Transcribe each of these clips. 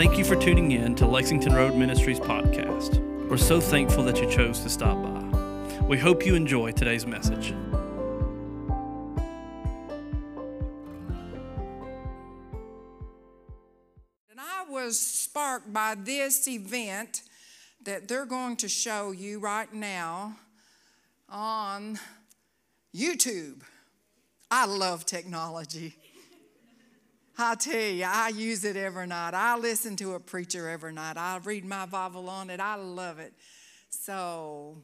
Thank you for tuning in to Lexington Road Ministries podcast. We're so thankful that you chose to stop by. We hope you enjoy today's message. And I was sparked by this event that they're going to show you right now on YouTube. I love technology. I tell you, I use it every night. I listen to a preacher every night. I read my Bible on it. I love it. So,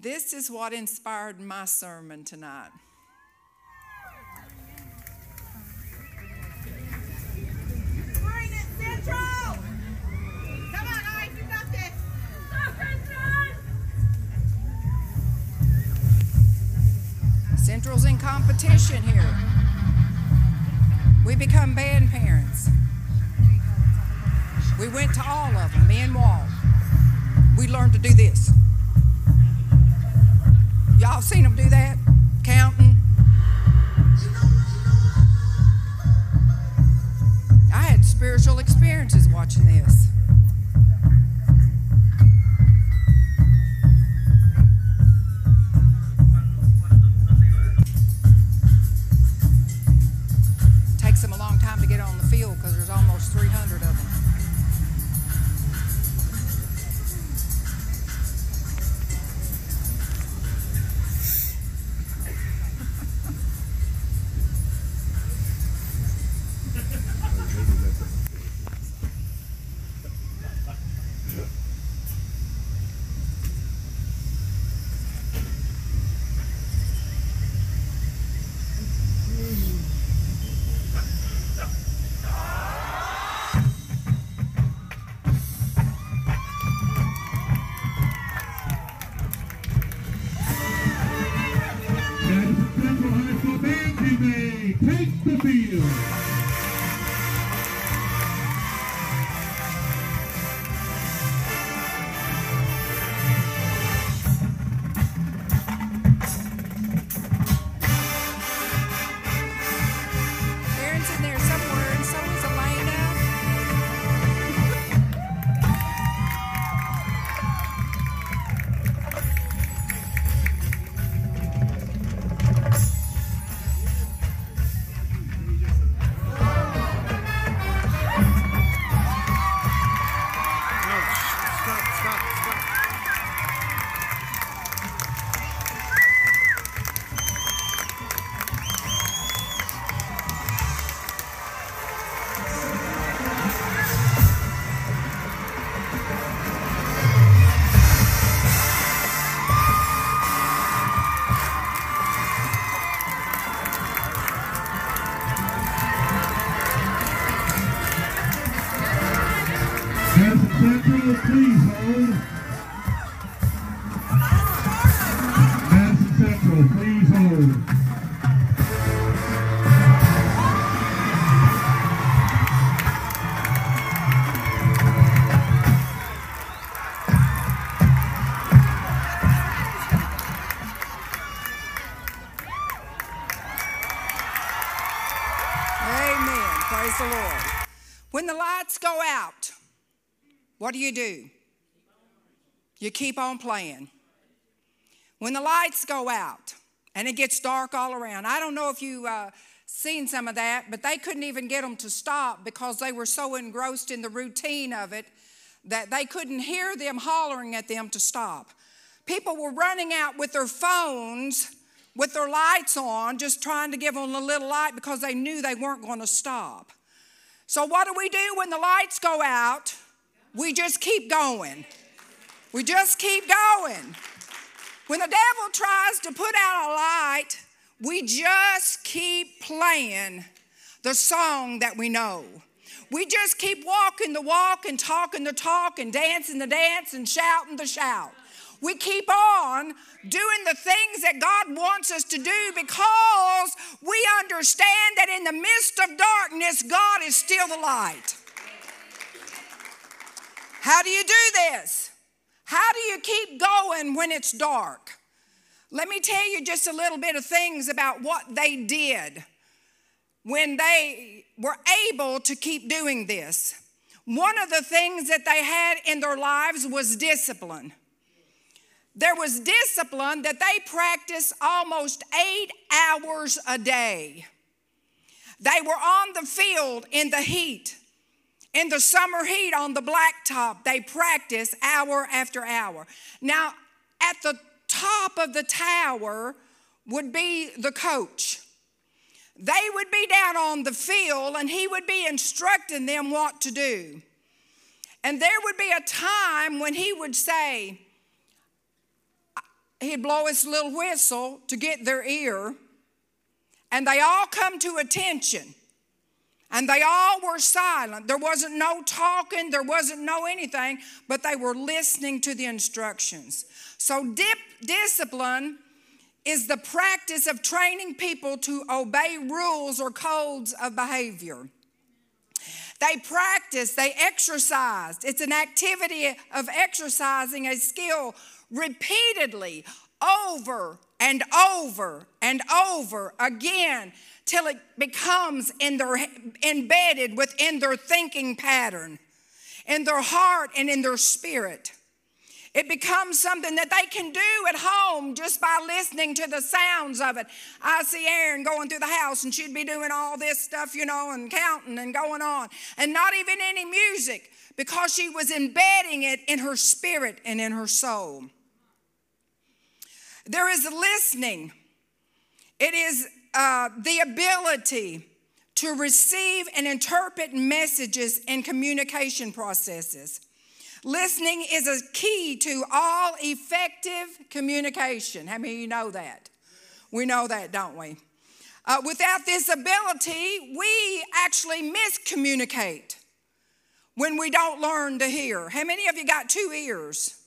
this is what inspired my sermon tonight. Morning, Central! Come on, you got this. Central's in competition here. We become band parents. We went to all of them, me and Walt. We learned to do this. Y'all seen them do that? Counting. I had spiritual experiences watching this. What do you do? You keep on playing. When the lights go out and it gets dark all around, I don't know if you uh, seen some of that, but they couldn't even get them to stop because they were so engrossed in the routine of it that they couldn't hear them hollering at them to stop. People were running out with their phones with their lights on, just trying to give them a little light because they knew they weren't going to stop. So, what do we do when the lights go out? We just keep going. We just keep going. When the devil tries to put out a light, we just keep playing the song that we know. We just keep walking the walk and talking the talk and dancing the dance and shouting the shout. We keep on doing the things that God wants us to do because we understand that in the midst of darkness, God is still the light. How do you do this? How do you keep going when it's dark? Let me tell you just a little bit of things about what they did when they were able to keep doing this. one of the things that they had in their lives was discipline. There was discipline that they practiced almost eight hours a day. They were on the field in the heat, in the summer heat on the blacktop. They practice hour after hour. Now, at the top of the tower would be the coach. They would be down on the field and he would be instructing them what to do. And there would be a time when he would say, he'd blow his little whistle to get their ear, and they all come to attention. And they all were silent. There wasn't no talking, there wasn't no anything, but they were listening to the instructions. So, dip, discipline is the practice of training people to obey rules or codes of behavior. They practice, they exercised. It's an activity of exercising a skill repeatedly over and over and over again till it becomes in their, embedded within their thinking pattern, in their heart and in their spirit. It becomes something that they can do at home just by listening to the sounds of it. I see Erin going through the house and she'd be doing all this stuff, you know, and counting and going on, and not even any music because she was embedding it in her spirit and in her soul. There is listening, it is uh, the ability to receive and interpret messages and communication processes. Listening is a key to all effective communication. How many of you know that? We know that, don't we? Uh, without this ability, we actually miscommunicate when we don't learn to hear. How many of you got two ears?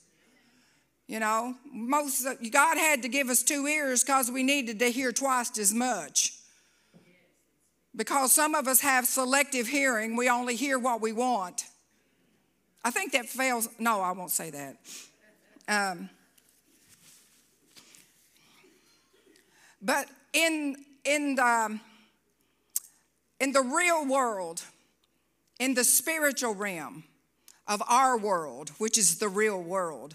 You know, most God had to give us two ears because we needed to hear twice as much. Because some of us have selective hearing, we only hear what we want. I think that fails. No, I won't say that. Um, but in in the in the real world, in the spiritual realm of our world, which is the real world,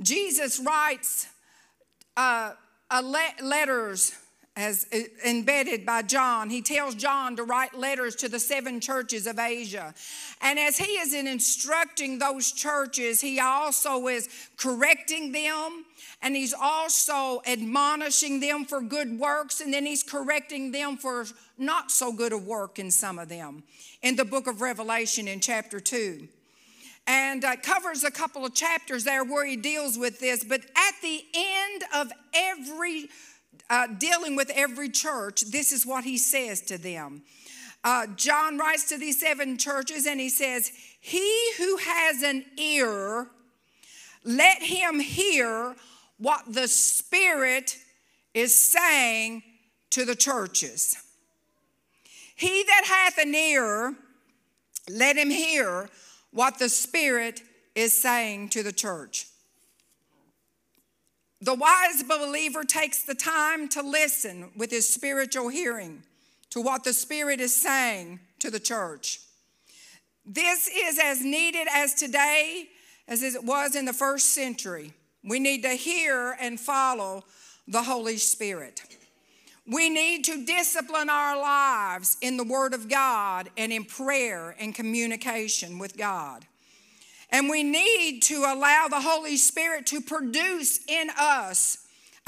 Jesus writes uh, le- letters as embedded by John. He tells John to write letters to the seven churches of Asia. And as he is instructing those churches, he also is correcting them and he's also admonishing them for good works and then he's correcting them for not so good a work in some of them in the book of Revelation in chapter 2 and uh, covers a couple of chapters there where he deals with this. But at the end of every uh, dealing with every church, this is what he says to them. Uh, John writes to these seven churches and he says, He who has an ear, let him hear what the Spirit is saying to the churches. He that hath an ear, let him hear what the Spirit is saying to the church. The wise believer takes the time to listen with his spiritual hearing to what the Spirit is saying to the church. This is as needed as today as it was in the first century. We need to hear and follow the Holy Spirit. We need to discipline our lives in the Word of God and in prayer and communication with God. And we need to allow the Holy Spirit to produce in us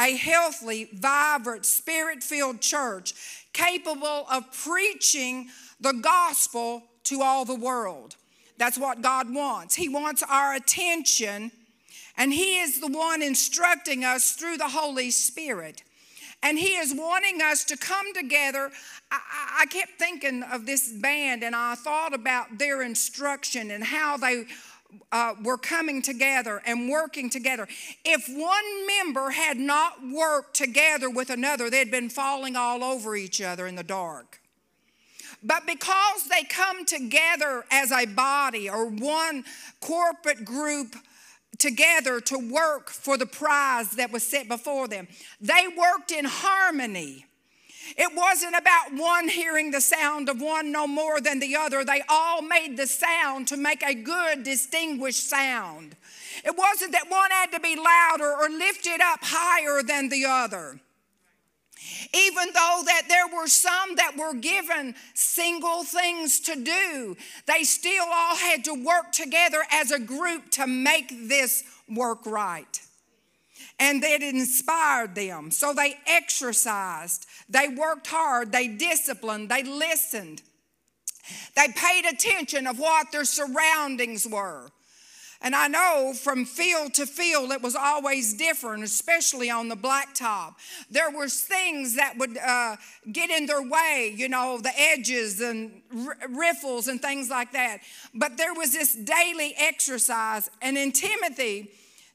a healthy, vibrant, spirit filled church capable of preaching the gospel to all the world. That's what God wants. He wants our attention, and He is the one instructing us through the Holy Spirit. And He is wanting us to come together. I, I kept thinking of this band, and I thought about their instruction and how they uh, were coming together and working together. If one member had not worked together with another, they'd been falling all over each other in the dark. But because they come together as a body or one corporate group together to work for the prize that was set before them, they worked in harmony. It wasn't about one hearing the sound of one no more than the other. They all made the sound to make a good, distinguished sound. It wasn't that one had to be louder or lifted up higher than the other. Even though that there were some that were given single things to do, they still all had to work together as a group to make this work right. And it inspired them. So they exercised, they worked hard, they disciplined, they listened. They paid attention of what their surroundings were. And I know from field to field it was always different, especially on the blacktop. There were things that would uh, get in their way, you know, the edges and r- riffles and things like that. But there was this daily exercise. And in Timothy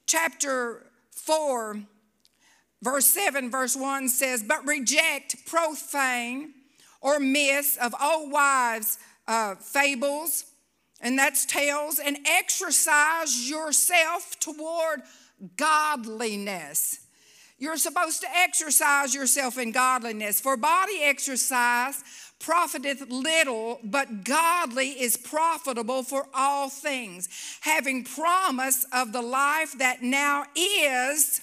chapter 4, verse 7, verse 1 says, But reject profane or myths of old wives' uh, fables and that's tales, and exercise yourself toward godliness. You're supposed to exercise yourself in godliness. For body exercise profiteth little, but godly is profitable for all things, having promise of the life that now is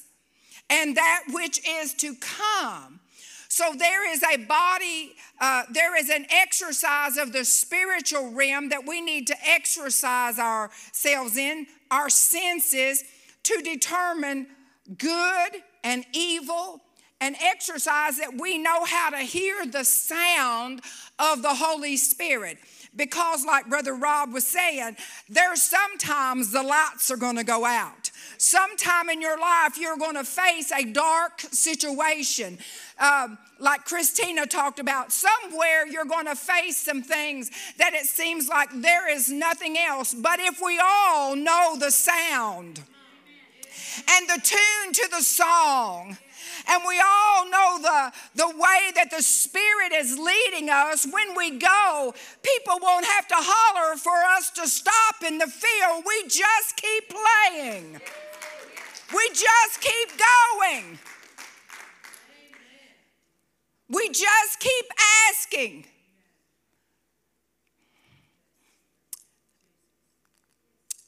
and that which is to come. So there is a body, uh, there is an exercise of the spiritual realm that we need to exercise ourselves in, our senses, to determine good and evil, and exercise that we know how to hear the sound of the Holy Spirit. Because, like Brother Rob was saying, there's sometimes the lights are going to go out. Sometime in your life, you're going to face a dark situation. Um, like Christina talked about, somewhere you're going to face some things that it seems like there is nothing else. But if we all know the sound and the tune to the song, and we all know the, the way that the Spirit is leading us. When we go, people won't have to holler for us to stop in the field. We just keep playing, we just keep going. We just keep asking.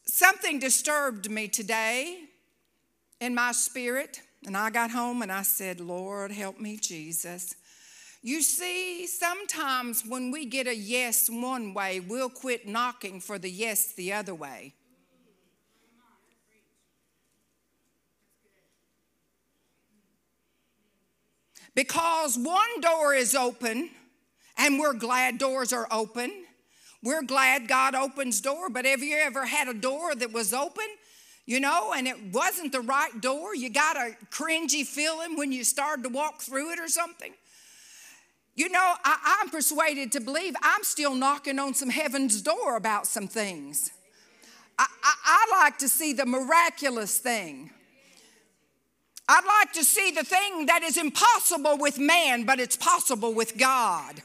Something disturbed me today in my spirit. And I got home and I said, Lord, help me, Jesus. You see, sometimes when we get a yes one way, we'll quit knocking for the yes the other way. Because one door is open, and we're glad doors are open. We're glad God opens door, but have you ever had a door that was open you know, and it wasn't the right door. You got a cringy feeling when you started to walk through it or something. You know, I, am persuaded to believe I'm still knocking on some heaven's door about some things. I, I, I like to see the miraculous thing. I'd like to see the thing that is impossible with man, but it's possible with God.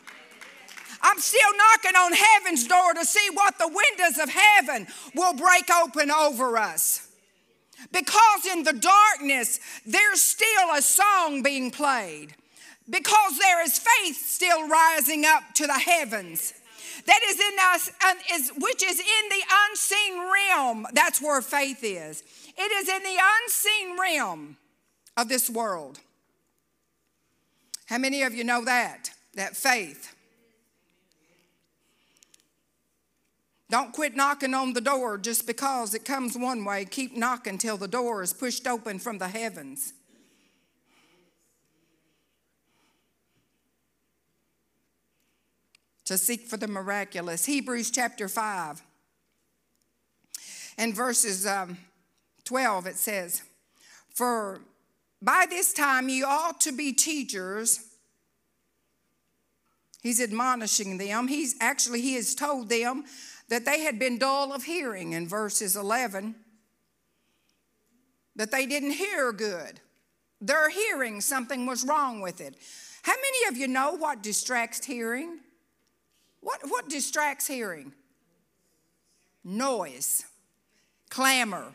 I'm still knocking on heaven's door to see what the windows of heaven will break open over us. Because in the darkness, there's still a song being played. Because there is faith still rising up to the heavens. That is in us, um, is, which is in the unseen realm. That's where faith is. It is in the unseen realm of this world. How many of you know that? That faith Don't quit knocking on the door just because it comes one way. Keep knocking till the door is pushed open from the heavens. To seek for the miraculous. Hebrews chapter 5 and verses um, 12 it says, For by this time you ought to be teachers. He's admonishing them. He's actually, he has told them that they had been dull of hearing in verses 11, that they didn't hear good. Their hearing, something was wrong with it. How many of you know what distracts hearing? What, what distracts hearing? Noise, clamor,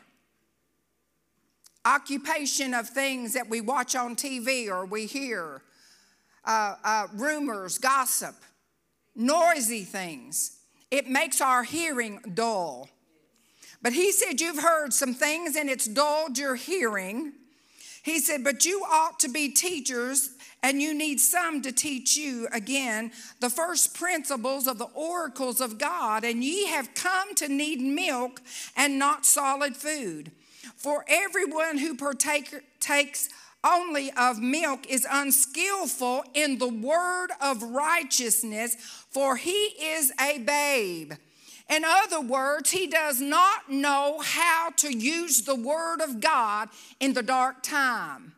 occupation of things that we watch on TV or we hear. uh, uh, rumors, gossip, noisy things. It makes our hearing dull. But he said, You've heard some things and it's dulled your hearing. He said, But you ought to be teachers and you need some to teach you again the first principles of the oracles of God. And ye have come to need milk and not solid food. For everyone who partakes only of milk is unskillful in the word of righteousness, for he is a babe. In other words, he does not know how to use the word of God in the dark time.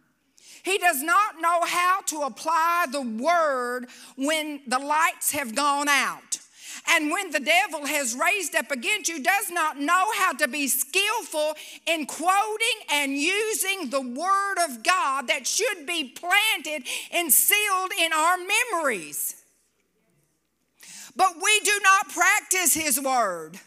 He does not know how to apply the word when the lights have gone out. And when the devil has raised up against you, does not know how to be skillful in quoting and using the word of God that should be planted and sealed in our memories. But we do not practice his word.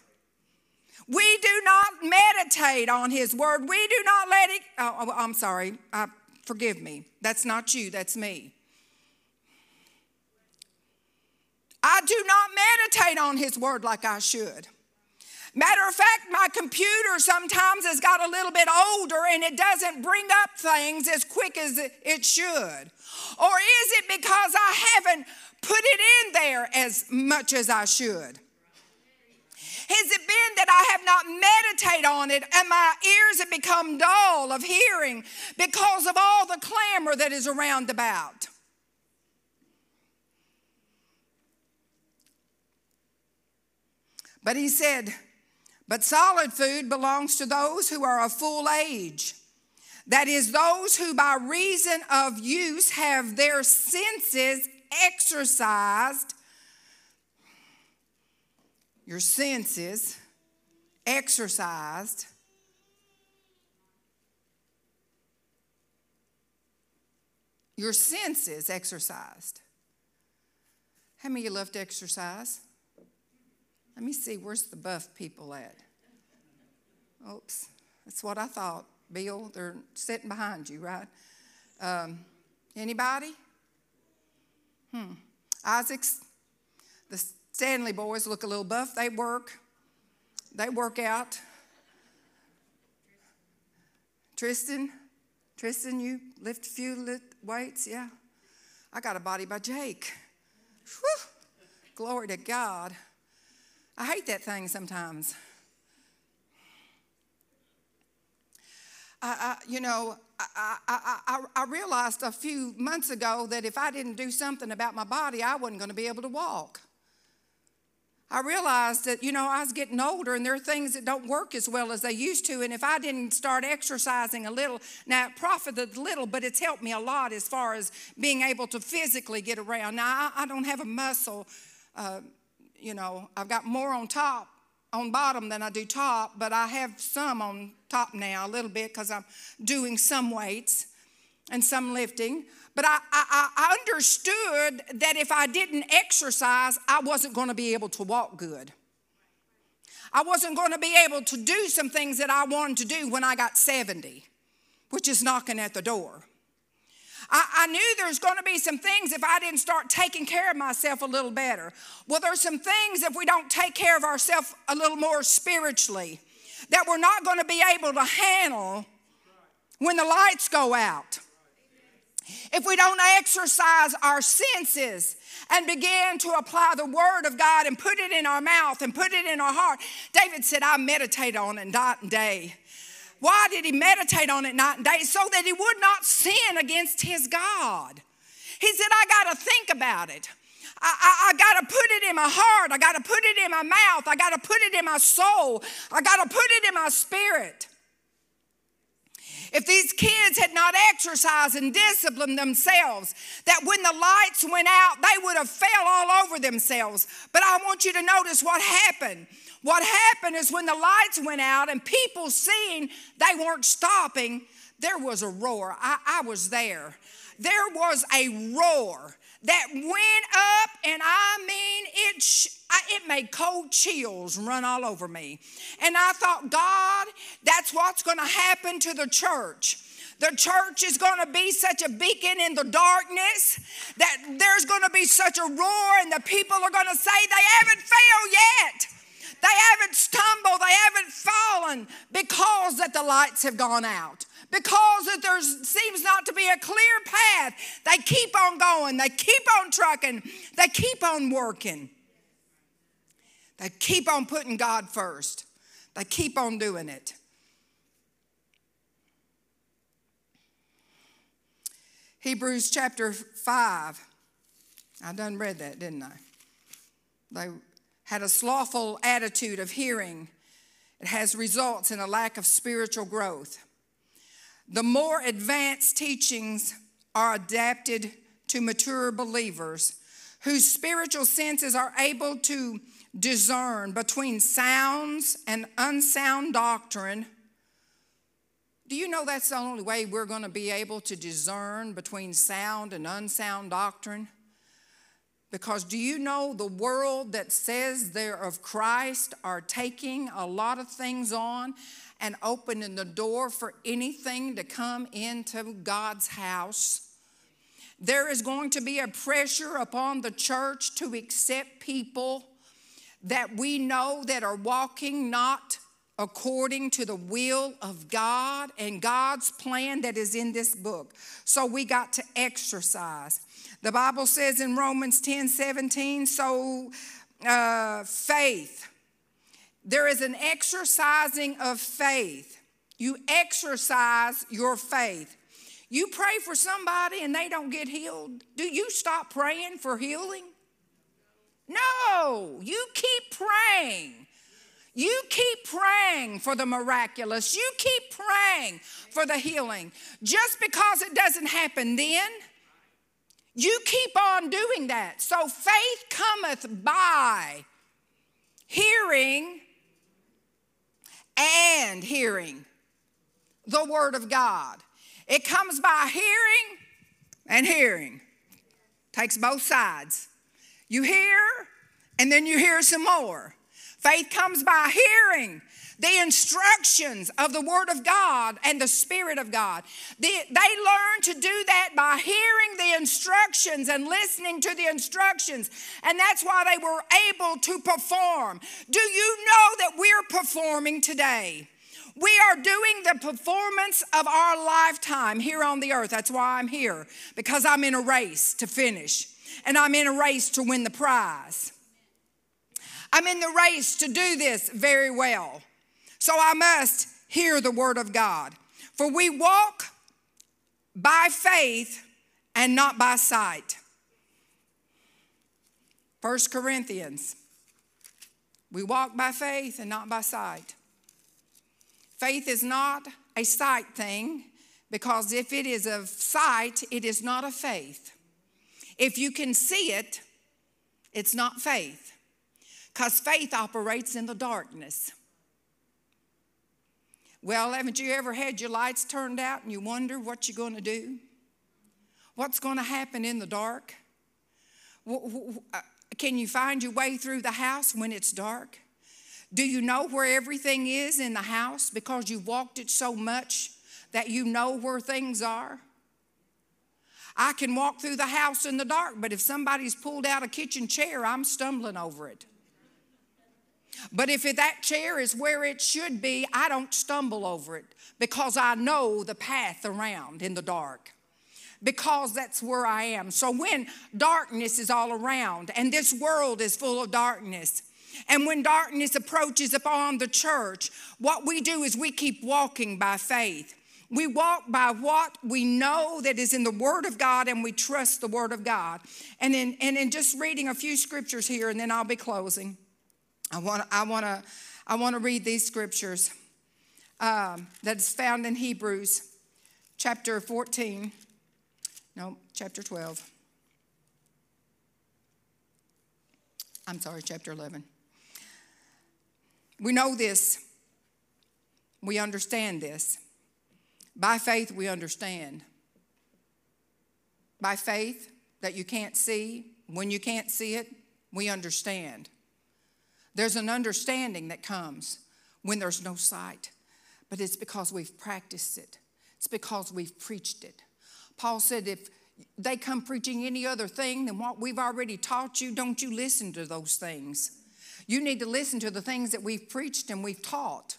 We do not meditate on his word. We do not let it, oh, oh I'm sorry, uh, forgive me. That's not you, that's me. I do not meditate on His Word like I should. Matter of fact, my computer sometimes has got a little bit older and it doesn't bring up things as quick as it should. Or is it because I haven't put it in there as much as I should? Has it been that I have not meditated on it and my ears have become dull of hearing because of all the clamor that is around about? But he said, But solid food belongs to those who are of full age. That is, those who by reason of use have their senses exercised. Your senses exercised. Your senses exercised. How many of you love to exercise? Let me see, where's the buff people at? Oops, that's what I thought. Bill, they're sitting behind you, right? Um, anybody? Hmm. Isaac's, the Stanley boys look a little buff. They work. They work out. Tristan, Tristan, you lift a few weights, yeah. I got a body by Jake. Whew. Glory to God. I hate that thing sometimes. I, I, you know, I, I, I, realized a few months ago that if I didn't do something about my body, I wasn't going to be able to walk. I realized that, you know, I was getting older and there are things that don't work as well as they used to. And if I didn't start exercising a little, now it profited little, but it's helped me a lot as far as being able to physically get around. Now, I, I don't have a muscle uh, you know, I've got more on top, on bottom than I do top, but I have some on top now, a little bit, because I'm doing some weights and some lifting. But I, I, I understood that if I didn't exercise, I wasn't going to be able to walk good. I wasn't going to be able to do some things that I wanted to do when I got 70, which is knocking at the door. I, I knew there's going to be some things if I didn't start taking care of myself a little better. Well, there's some things if we don't take care of ourselves a little more spiritually that we're not going to be able to handle when the lights go out. If we don't exercise our senses and begin to apply the word of God and put it in our mouth and put it in our heart, David said, I meditate on it night and day. Why did he meditate on it night and day? So that he would not sin against his God. He said, I got to think about it. I, I, I got to put it in my heart. I got to put it in my mouth. I got to put it in my soul. I got to put it in my spirit. If these kids had not exercised and disciplined themselves, that when the lights went out, they would have fell all over themselves. But I want you to notice what happened. What happened is when the lights went out and people seeing they weren't stopping, there was a roar. I, I was there. There was a roar that went up, and I mean, it, sh- it made cold chills run all over me. And I thought, God, that's what's going to happen to the church. The church is going to be such a beacon in the darkness that there's going to be such a roar, and the people are going to say they haven't failed yet. They haven't stumbled, they haven't fallen because that the lights have gone out. Because that there seems not to be a clear path. They keep on going, they keep on trucking, they keep on working. They keep on putting God first. They keep on doing it. Hebrews chapter 5. I done read that, didn't I? They had a slothful attitude of hearing. It has results in a lack of spiritual growth. The more advanced teachings are adapted to mature believers whose spiritual senses are able to discern between sounds and unsound doctrine. Do you know that's the only way we're going to be able to discern between sound and unsound doctrine? Because do you know the world that says they're of Christ are taking a lot of things on and opening the door for anything to come into God's house? There is going to be a pressure upon the church to accept people that we know that are walking not according to the will of God and God's plan that is in this book. So we got to exercise. The Bible says in Romans 10 17, so uh, faith, there is an exercising of faith. You exercise your faith. You pray for somebody and they don't get healed. Do you stop praying for healing? No, you keep praying. You keep praying for the miraculous. You keep praying for the healing. Just because it doesn't happen then, you keep on doing that. So faith cometh by hearing and hearing the word of God. It comes by hearing and hearing. Takes both sides. You hear, and then you hear some more. Faith comes by hearing the instructions of the Word of God and the Spirit of God. they learn to do that by hearing the instructions and listening to the instructions. And that's why they were able to perform. Do you know that we're performing today? We are doing the performance of our lifetime here on the earth. That's why I'm here, because I'm in a race to finish and I'm in a race to win the prize. I'm in the race to do this very well. So I must hear the word of God. For we walk by faith and not by sight. First Corinthians. We walk by faith and not by sight. Faith is not a sight thing because if it is of sight, it is not a faith. If you can see it, it's not faith because faith operates in the darkness. Well, haven't you ever had your lights turned out and you wonder what you're going to do? What's going to happen in the dark? Uh, can you find your way through the house when it's dark? Do you know where everything is in the house because you've walked it so much that you know where things are? I can walk through the house in the dark, but if somebody's pulled out a kitchen chair, I'm stumbling over it. But if that chair is where it should be, I don't stumble over it because I know the path around in the dark. Because that's where I am. So when darkness is all around and this world is full of darkness, and when darkness approaches upon the church, what we do is we keep walking by faith. We walk by what we know that is in the Word of God and we trust the Word of God. And in, and in just reading a few scriptures here, and then I'll be closing. I want, I want to I want to read these scriptures um, that is found in Hebrews chapter 14. No, chapter 12. I'm sorry, chapter 11. We know this. We understand this. By faith, we understand. By faith that you can't see, when you can't see it, we understand. There's an understanding that comes when there's no sight, but it's because we've practiced it. It's because we've preached it. Paul said, if they come preaching any other thing than what we've already taught you, don't you listen to those things. You need to listen to the things that we've preached and we've taught.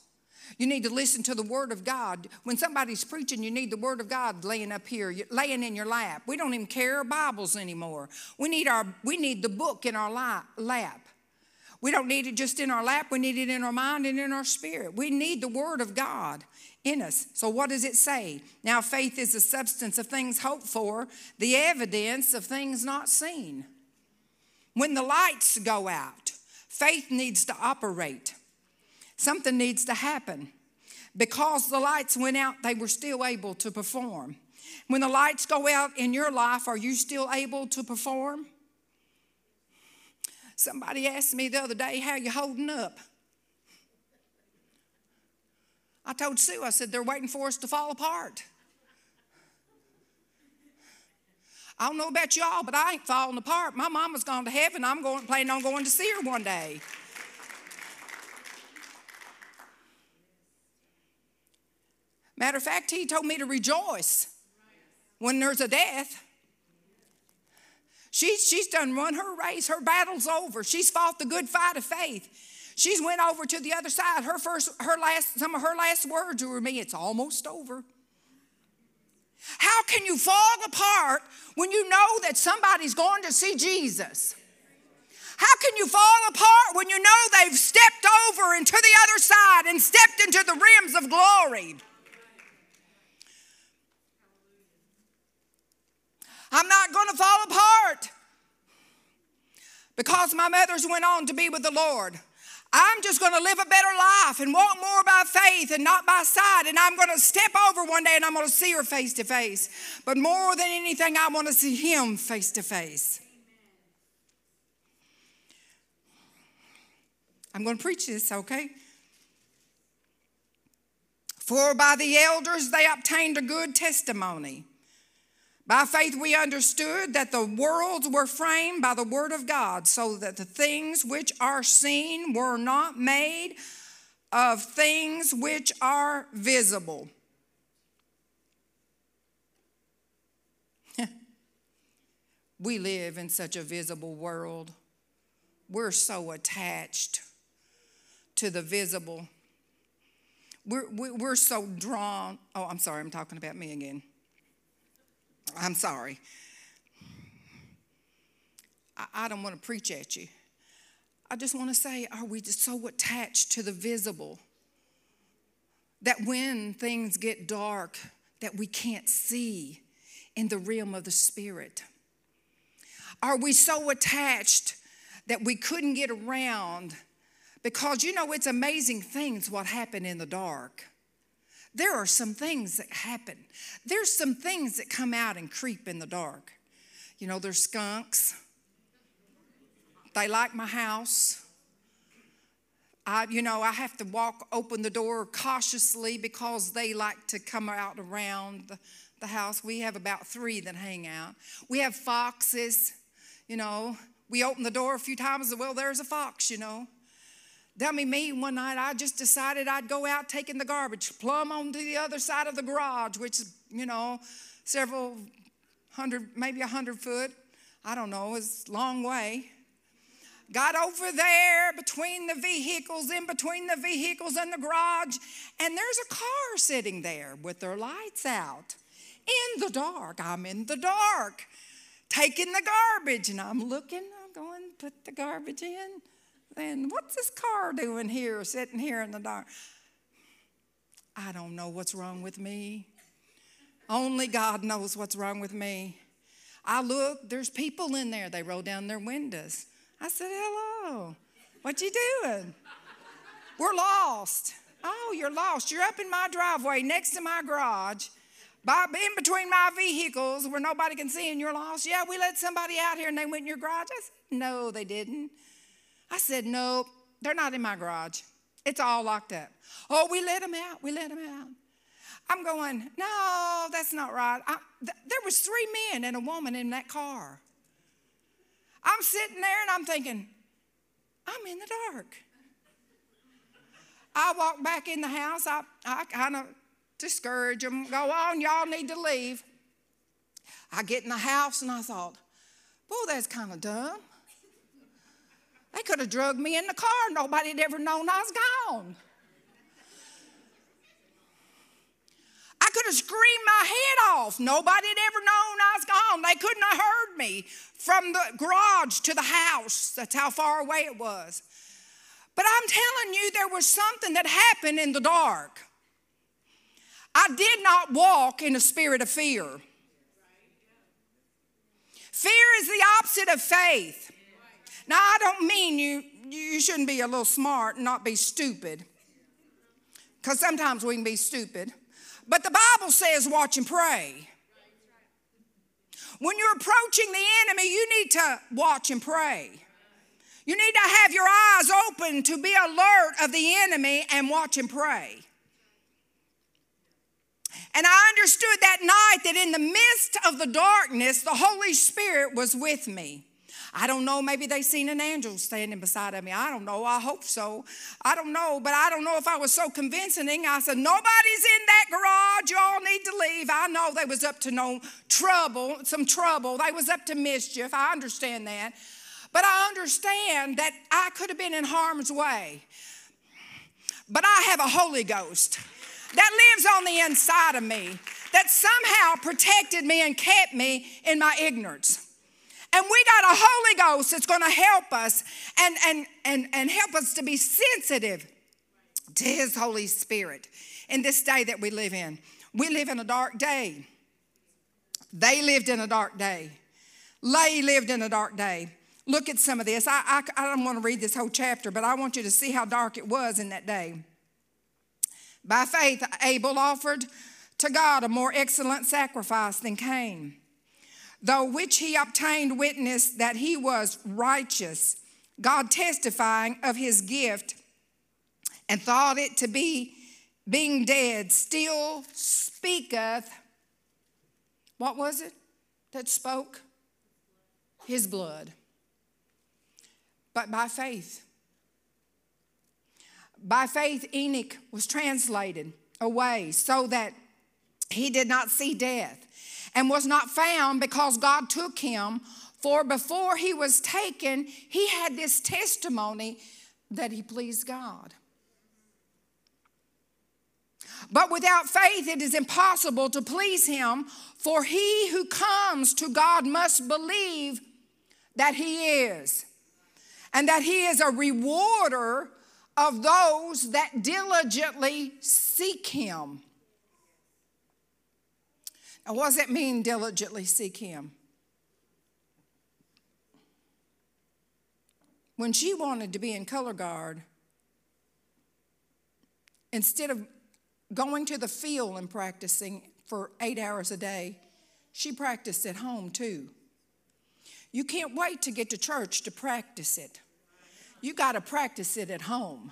You need to listen to the Word of God. When somebody's preaching, you need the Word of God laying up here, laying in your lap. We don't even carry Bibles anymore. We need, our, we need the book in our lap. We don't need it just in our lap, we need it in our mind and in our spirit. We need the Word of God in us. So, what does it say? Now, faith is the substance of things hoped for, the evidence of things not seen. When the lights go out, faith needs to operate. Something needs to happen. Because the lights went out, they were still able to perform. When the lights go out in your life, are you still able to perform? Somebody asked me the other day, How you holding up? I told Sue, I said, They're waiting for us to fall apart. I don't know about y'all, but I ain't falling apart. My mama's gone to heaven. I'm going planning on going to see her one day. Matter of fact, he told me to rejoice when there's a death. She's, she's done run her race. Her battle's over. She's fought the good fight of faith. She's went over to the other side. Her first, her last, some of her last words were me, it's almost over. How can you fall apart when you know that somebody's going to see Jesus? How can you fall apart when you know they've stepped over into the other side and stepped into the rims of glory? I'm not going to fall apart because my mother's went on to be with the Lord. I'm just going to live a better life and walk more by faith and not by sight. And I'm going to step over one day and I'm going to see her face to face. But more than anything, I want to see him face to face. I'm going to preach this, okay? For by the elders they obtained a good testimony. By faith, we understood that the worlds were framed by the word of God, so that the things which are seen were not made of things which are visible. we live in such a visible world. We're so attached to the visible. We're, we're so drawn. Oh, I'm sorry, I'm talking about me again. I'm sorry. I, I don't want to preach at you. I just want to say, are we just so attached to the visible that when things get dark, that we can't see in the realm of the spirit? Are we so attached that we couldn't get around? Because you know, it's amazing things what happen in the dark there are some things that happen. There's some things that come out and creep in the dark. You know, there's skunks. They like my house. I, you know, I have to walk, open the door cautiously because they like to come out around the, house. We have about three that hang out. We have foxes, you know. We open the door a few times, well, there's a fox, you know. Dummy me, one night I just decided I'd go out taking the garbage plumb onto the other side of the garage, which is, you know, several hundred, maybe a hundred foot. I don't know, it's a long way. Got over there between the vehicles, in between the vehicles and the garage, and there's a car sitting there with their lights out in the dark. I'm in the dark taking the garbage, and I'm looking, I'm going, put the garbage in saying, What's this car doing here, sitting here in the dark? I don't know what's wrong with me. Only God knows what's wrong with me. I look, there's people in there. They roll down their windows. I said, Hello, what you doing? We're lost. Oh, you're lost. You're up in my driveway next to my garage, by, in between my vehicles where nobody can see, and you're lost. Yeah, we let somebody out here and they went in your garage. I said, No, they didn't. I said, Nope, they're not in my garage. It's all locked up. Oh, we let them out. We let them out. I'm going, no, that's not right. I, th- there was three men and a woman in that car. I'm sitting there and I'm thinking, I'm in the dark. I walk back in the house. I, I kind of discourage them. Go on, y'all need to leave. I get in the house and I thought, boy, that's kind of dumb. They could have drugged me in the car. Nobody'd ever known I was gone. I could have screamed my head off. Nobody had ever known I was gone. They couldn't have heard me from the garage to the house. That's how far away it was. But I'm telling you, there was something that happened in the dark. I did not walk in a spirit of fear. Fear is the opposite of faith. Now, I don't mean you, you shouldn't be a little smart and not be stupid, because sometimes we can be stupid. But the Bible says, watch and pray. When you're approaching the enemy, you need to watch and pray. You need to have your eyes open to be alert of the enemy and watch and pray. And I understood that night that in the midst of the darkness, the Holy Spirit was with me. I don't know, maybe they seen an angel standing beside of me. I don't know. I hope so. I don't know, but I don't know if I was so convincing. I said, Nobody's in that garage. Y'all need to leave. I know they was up to no trouble, some trouble. They was up to mischief. I understand that. But I understand that I could have been in harm's way. But I have a Holy Ghost that lives on the inside of me that somehow protected me and kept me in my ignorance. And we got a Holy Ghost that's going to help us and, and, and, and help us to be sensitive to His Holy Spirit in this day that we live in. We live in a dark day. They lived in a dark day. Lay lived in a dark day. Look at some of this. I, I, I don't want to read this whole chapter, but I want you to see how dark it was in that day. By faith, Abel offered to God a more excellent sacrifice than Cain, though which he obtained witness that he was righteous, God testifying of his gift, and thought it to be being dead, still speaketh. What was it that spoke? His blood. But by faith, by faith, Enoch was translated away so that he did not see death and was not found because God took him. For before he was taken, he had this testimony that he pleased God. But without faith, it is impossible to please him, for he who comes to God must believe that he is, and that he is a rewarder of those that diligently seek him. Now, what does that mean, diligently seek him? When she wanted to be in color guard, instead of going to the field and practicing for eight hours a day, she practiced at home too. You can't wait to get to church to practice it you got to practice it at home.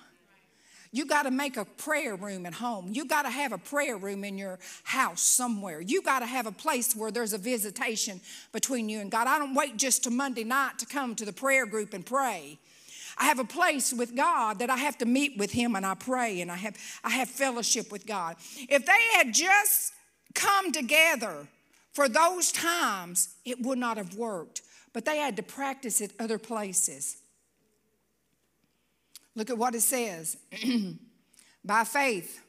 You got to make a prayer room at home. You got to have a prayer room in your house somewhere. You got to have a place where there's a visitation between you and God. I don't wait just to Monday night to come to the prayer group and pray. I have a place with God that I have to meet with Him and I pray and I have, I have fellowship with God. If they had just come together for those times, it would not have worked. But they had to practice it other places. Look at what it says. By faith,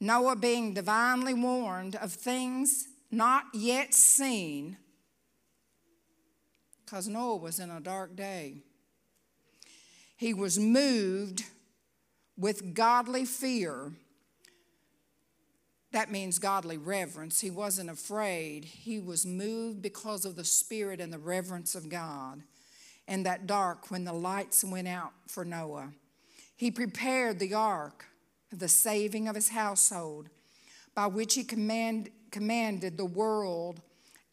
Noah being divinely warned of things not yet seen, because Noah was in a dark day, he was moved with godly fear. That means godly reverence. He wasn't afraid. He was moved because of the spirit and the reverence of God. In that dark, when the lights went out for Noah. He prepared the ark of the saving of his household, by which he command, commanded the world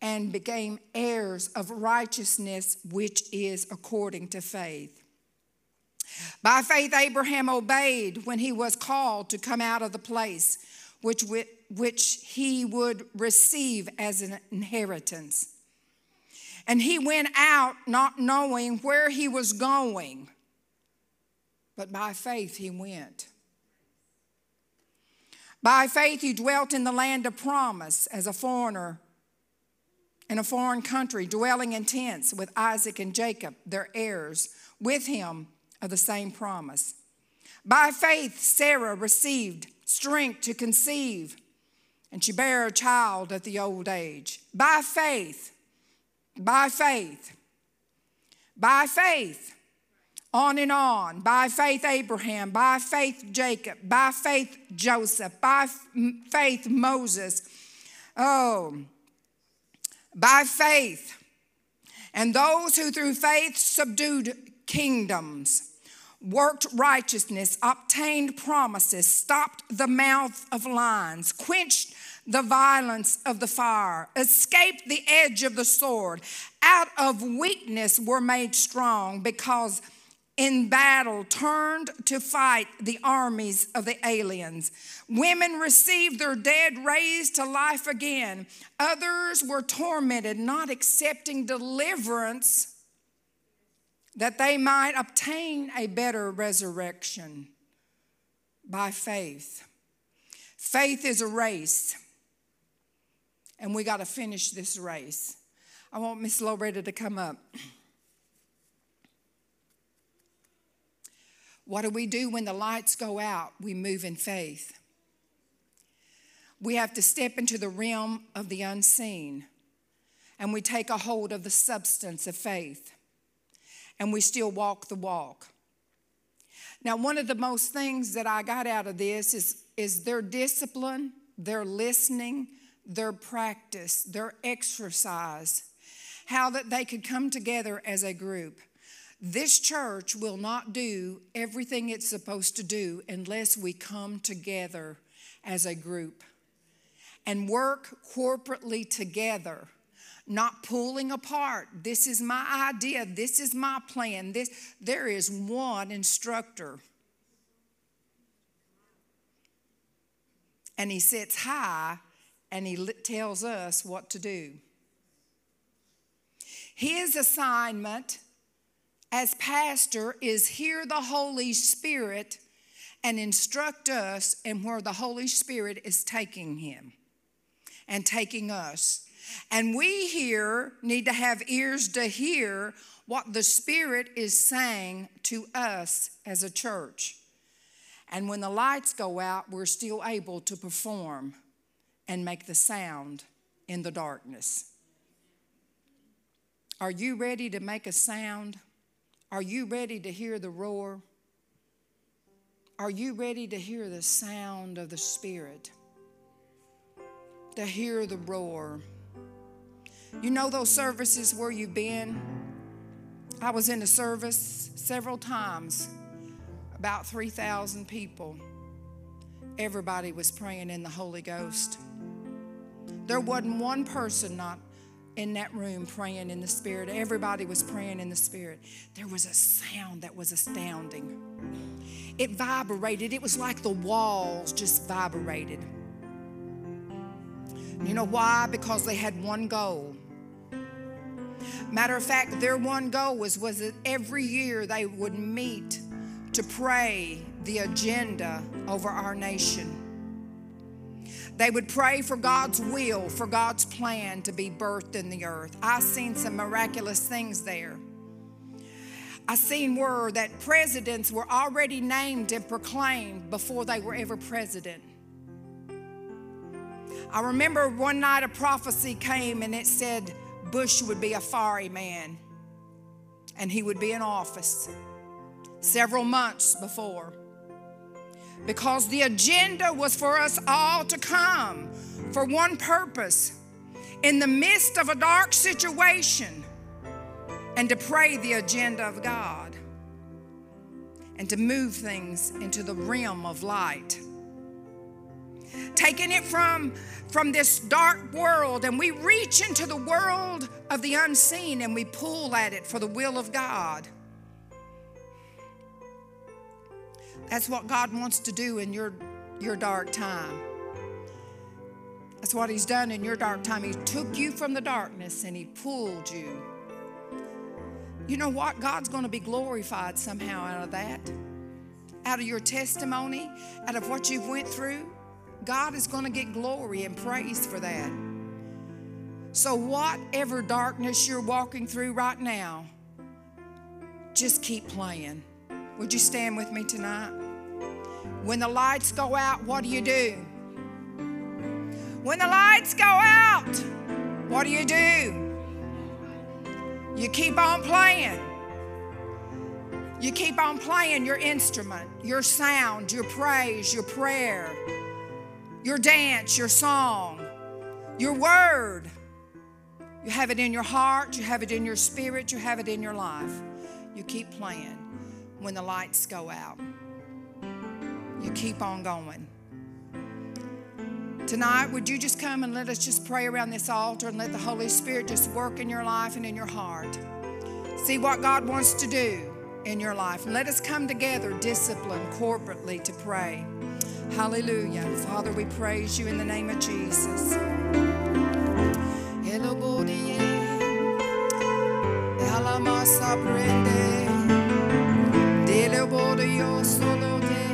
and became heirs of righteousness, which is according to faith. By faith, Abraham obeyed when he was called to come out of the place which, which he would receive as an inheritance. And he went out not knowing where he was going. But by faith he went. By faith, he dwelt in the land of promise as a foreigner in a foreign country, dwelling in tents with Isaac and Jacob, their heirs, with him of the same promise. By faith, Sarah received strength to conceive, and she bare a child at the old age. By faith, by faith, by faith, on and on. By faith, Abraham. By faith, Jacob. By faith, Joseph. By faith, Moses. Oh, by faith. And those who through faith subdued kingdoms, worked righteousness, obtained promises, stopped the mouth of lions, quenched the violence of the fire, escaped the edge of the sword, out of weakness were made strong because in battle turned to fight the armies of the aliens. Women received their dead raised to life again. Others were tormented, not accepting deliverance that they might obtain a better resurrection by faith. Faith is a race, and we got to finish this race. I want Miss Loretta to come up. What do we do when the lights go out? We move in faith. We have to step into the realm of the unseen and we take a hold of the substance of faith and we still walk the walk. Now, one of the most things that I got out of this is, is their discipline, their listening, their practice, their exercise, how that they could come together as a group. This church will not do everything it's supposed to do unless we come together as a group and work corporately together not pulling apart. This is my idea. This is my plan. This there is one instructor. And he sits high and he tells us what to do. His assignment as pastor is hear the Holy Spirit and instruct us in where the Holy Spirit is taking him and taking us. And we here need to have ears to hear what the Spirit is saying to us as a church. And when the lights go out, we're still able to perform and make the sound in the darkness. Are you ready to make a sound? Are you ready to hear the roar? Are you ready to hear the sound of the Spirit? To hear the roar? You know those services where you've been? I was in a service several times, about 3,000 people. Everybody was praying in the Holy Ghost. There wasn't one person not in that room praying in the Spirit. Everybody was praying in the Spirit. There was a sound that was astounding. It vibrated, it was like the walls just vibrated. You know why? Because they had one goal. Matter of fact, their one goal was, was that every year they would meet to pray the agenda over our nation. They would pray for God's will, for God's plan to be birthed in the earth. I've seen some miraculous things there. I seen word that presidents were already named and proclaimed before they were ever president. I remember one night a prophecy came and it said Bush would be a fiery man and he would be in office several months before because the agenda was for us all to come for one purpose in the midst of a dark situation and to pray the agenda of God and to move things into the realm of light. Taking it from, from this dark world and we reach into the world of the unseen and we pull at it for the will of God. That's what God wants to do in your, your dark time. That's what He's done in your dark time. He took you from the darkness and He pulled you. You know what? God's going to be glorified somehow out of that, out of your testimony, out of what you've went through. God is going to get glory and praise for that. So, whatever darkness you're walking through right now, just keep playing. Would you stand with me tonight? When the lights go out, what do you do? When the lights go out, what do you do? You keep on playing. You keep on playing your instrument, your sound, your praise, your prayer, your dance, your song, your word. You have it in your heart, you have it in your spirit, you have it in your life. You keep playing when the lights go out. You keep on going. Tonight, would you just come and let us just pray around this altar and let the Holy Spirit just work in your life and in your heart? See what God wants to do in your life. And let us come together, disciplined, corporately, to pray. Hallelujah. Father, we praise you in the name of Jesus. ぼるよその手